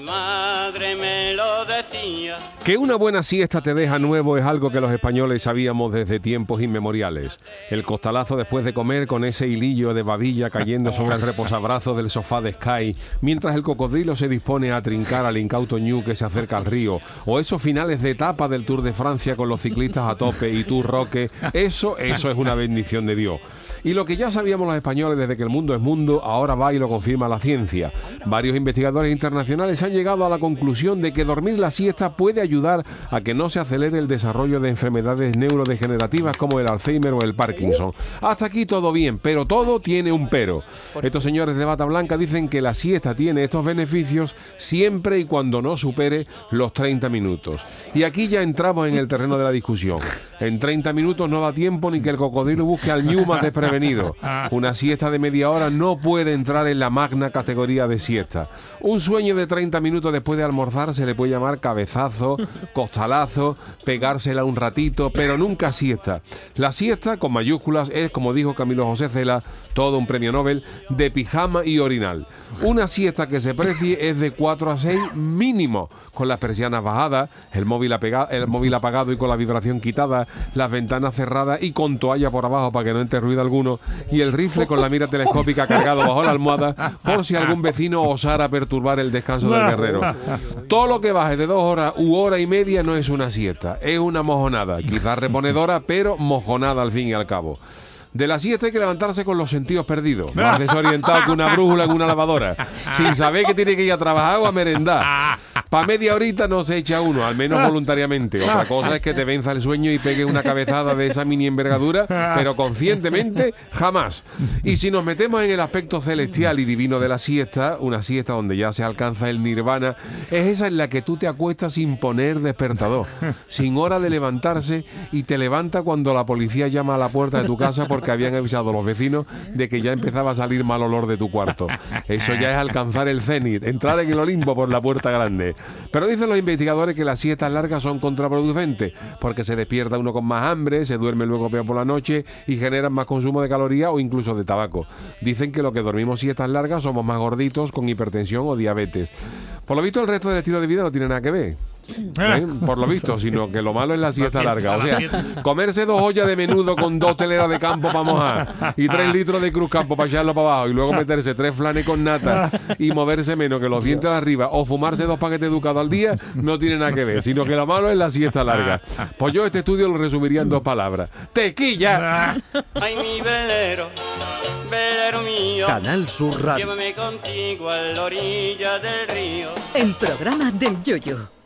madre me lo. Que una buena siesta te deja nuevo es algo que los españoles sabíamos desde tiempos inmemoriales. El costalazo después de comer con ese hilillo de babilla cayendo sobre el reposabrazo del sofá de Sky, mientras el cocodrilo se dispone a trincar al incauto ñu que se acerca al río, o esos finales de etapa del Tour de Francia con los ciclistas a tope y tú, Roque, eso, eso es una bendición de Dios. Y lo que ya sabíamos los españoles desde que el mundo es mundo, ahora va y lo confirma la ciencia. Varios investigadores internacionales han llegado a la conclusión de que dormir la siesta puede ayudar a que no se acelere el desarrollo de enfermedades neurodegenerativas como el Alzheimer o el Parkinson. Hasta aquí todo bien, pero todo tiene un pero. Estos señores de bata blanca dicen que la siesta tiene estos beneficios siempre y cuando no supere los 30 minutos. Y aquí ya entramos en el terreno de la discusión. En 30 minutos no da tiempo ni que el cocodrilo busque al ñu más Una siesta de media hora no puede entrar en la magna categoría de siesta. Un sueño de 30 minutos después de almorzar se le puede llamar cabezazo, costalazo, pegársela un ratito, pero nunca siesta. La siesta, con mayúsculas, es, como dijo Camilo José Cela, todo un premio Nobel, de pijama y orinal. Una siesta que se precie es de 4 a 6 mínimo, con las persianas bajadas, el móvil, el móvil apagado y con la vibración quitada, las ventanas cerradas y con toalla por abajo para que no entre ruido alguno, y el rifle con la mira telescópica cargado bajo la almohada por si algún vecino osara perturbar el descanso del guerrero. Todo lo que baje de dos horas u hora y media no es una siesta, es una mojonada, quizás reponedora, pero mojonada al fin y al cabo. De la siesta hay que levantarse con los sentidos perdidos, más desorientado que una brújula en una lavadora, sin saber que tiene que ir a trabajar o a merendar. Para media horita no se echa uno, al menos voluntariamente. Otra cosa es que te venza el sueño y pegue una cabezada de esa mini envergadura, pero conscientemente jamás. Y si nos metemos en el aspecto celestial y divino de la siesta, una siesta donde ya se alcanza el nirvana, es esa en la que tú te acuestas sin poner despertador, sin hora de levantarse y te levanta cuando la policía llama a la puerta de tu casa porque habían avisado los vecinos de que ya empezaba a salir mal olor de tu cuarto. Eso ya es alcanzar el cenit, entrar en el Olimpo por la puerta grande. Pero dicen los investigadores que las siestas largas son contraproducentes, porque se despierta uno con más hambre, se duerme luego peor por la noche y generan más consumo de calorías o incluso de tabaco. Dicen que los que dormimos siestas largas somos más gorditos, con hipertensión o diabetes. Por lo visto, el resto del estilo de vida no tiene nada que ver. ¿Eh? por lo visto, sino que lo malo es la siesta larga. O sea, comerse dos ollas de menudo con dos teleras de campo para mojar y tres litros de cruz campo para echarlo para abajo y luego meterse tres flanes con nata y moverse menos que los dientes de arriba o fumarse dos paquetes educados al día no tiene nada que ver, sino que lo malo es la siesta larga. Pues yo este estudio lo resumiría en dos palabras. ¡Tequilla! Ay, mi velero, velero mío. Canal Sur Radio. Llévame contigo a la orilla del río. El programa del Yoyo.